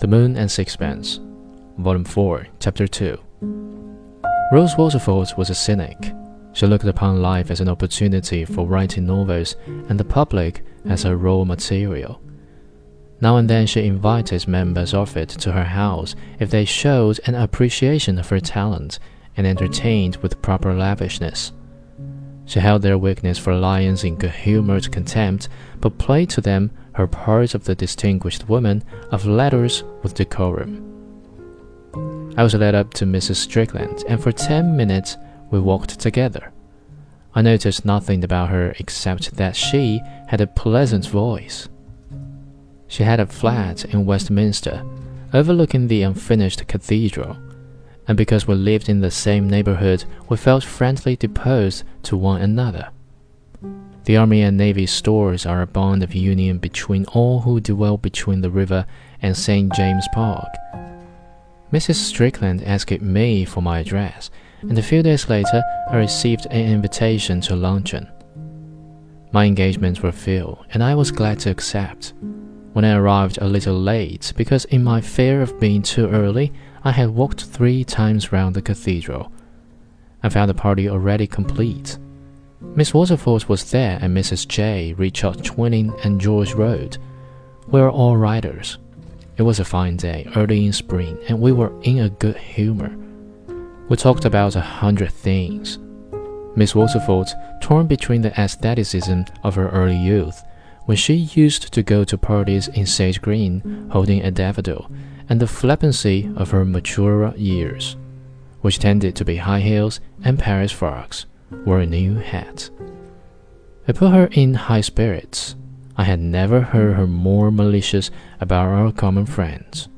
The Moon and Sixpence, Volume 4, Chapter 2. Rose Waterford was a cynic. She looked upon life as an opportunity for writing novels and the public as her raw material. Now and then she invited members of it to her house if they showed an appreciation of her talent and entertained with proper lavishness. She held their weakness for lions in good humored contempt, but played to them her part of the distinguished woman of letters with decorum. I was led up to Mrs. Strickland, and for ten minutes we walked together. I noticed nothing about her except that she had a pleasant voice. She had a flat in Westminster, overlooking the unfinished cathedral and because we lived in the same neighborhood, we felt friendly disposed to one another. The Army and Navy stores are a bond of union between all who dwell between the river and St. James Park. Mrs. Strickland asked me for my address, and a few days later I received an invitation to luncheon. My engagements were few, and I was glad to accept. When I arrived a little late, because in my fear of being too early, I had walked three times round the cathedral. I found the party already complete. Miss Waterford was there, and Mrs. Jay, Richard Twining, and George Road. We were all riders. It was a fine day, early in spring, and we were in a good humor. We talked about a hundred things. Miss Waterford, torn between the aestheticism of her early youth, when she used to go to parties in Sage Green holding a daffodil, and the flippancy of her maturer years, which tended to be high heels and Paris frocks, wore a new hat. I put her in high spirits. I had never heard her more malicious about our common friends.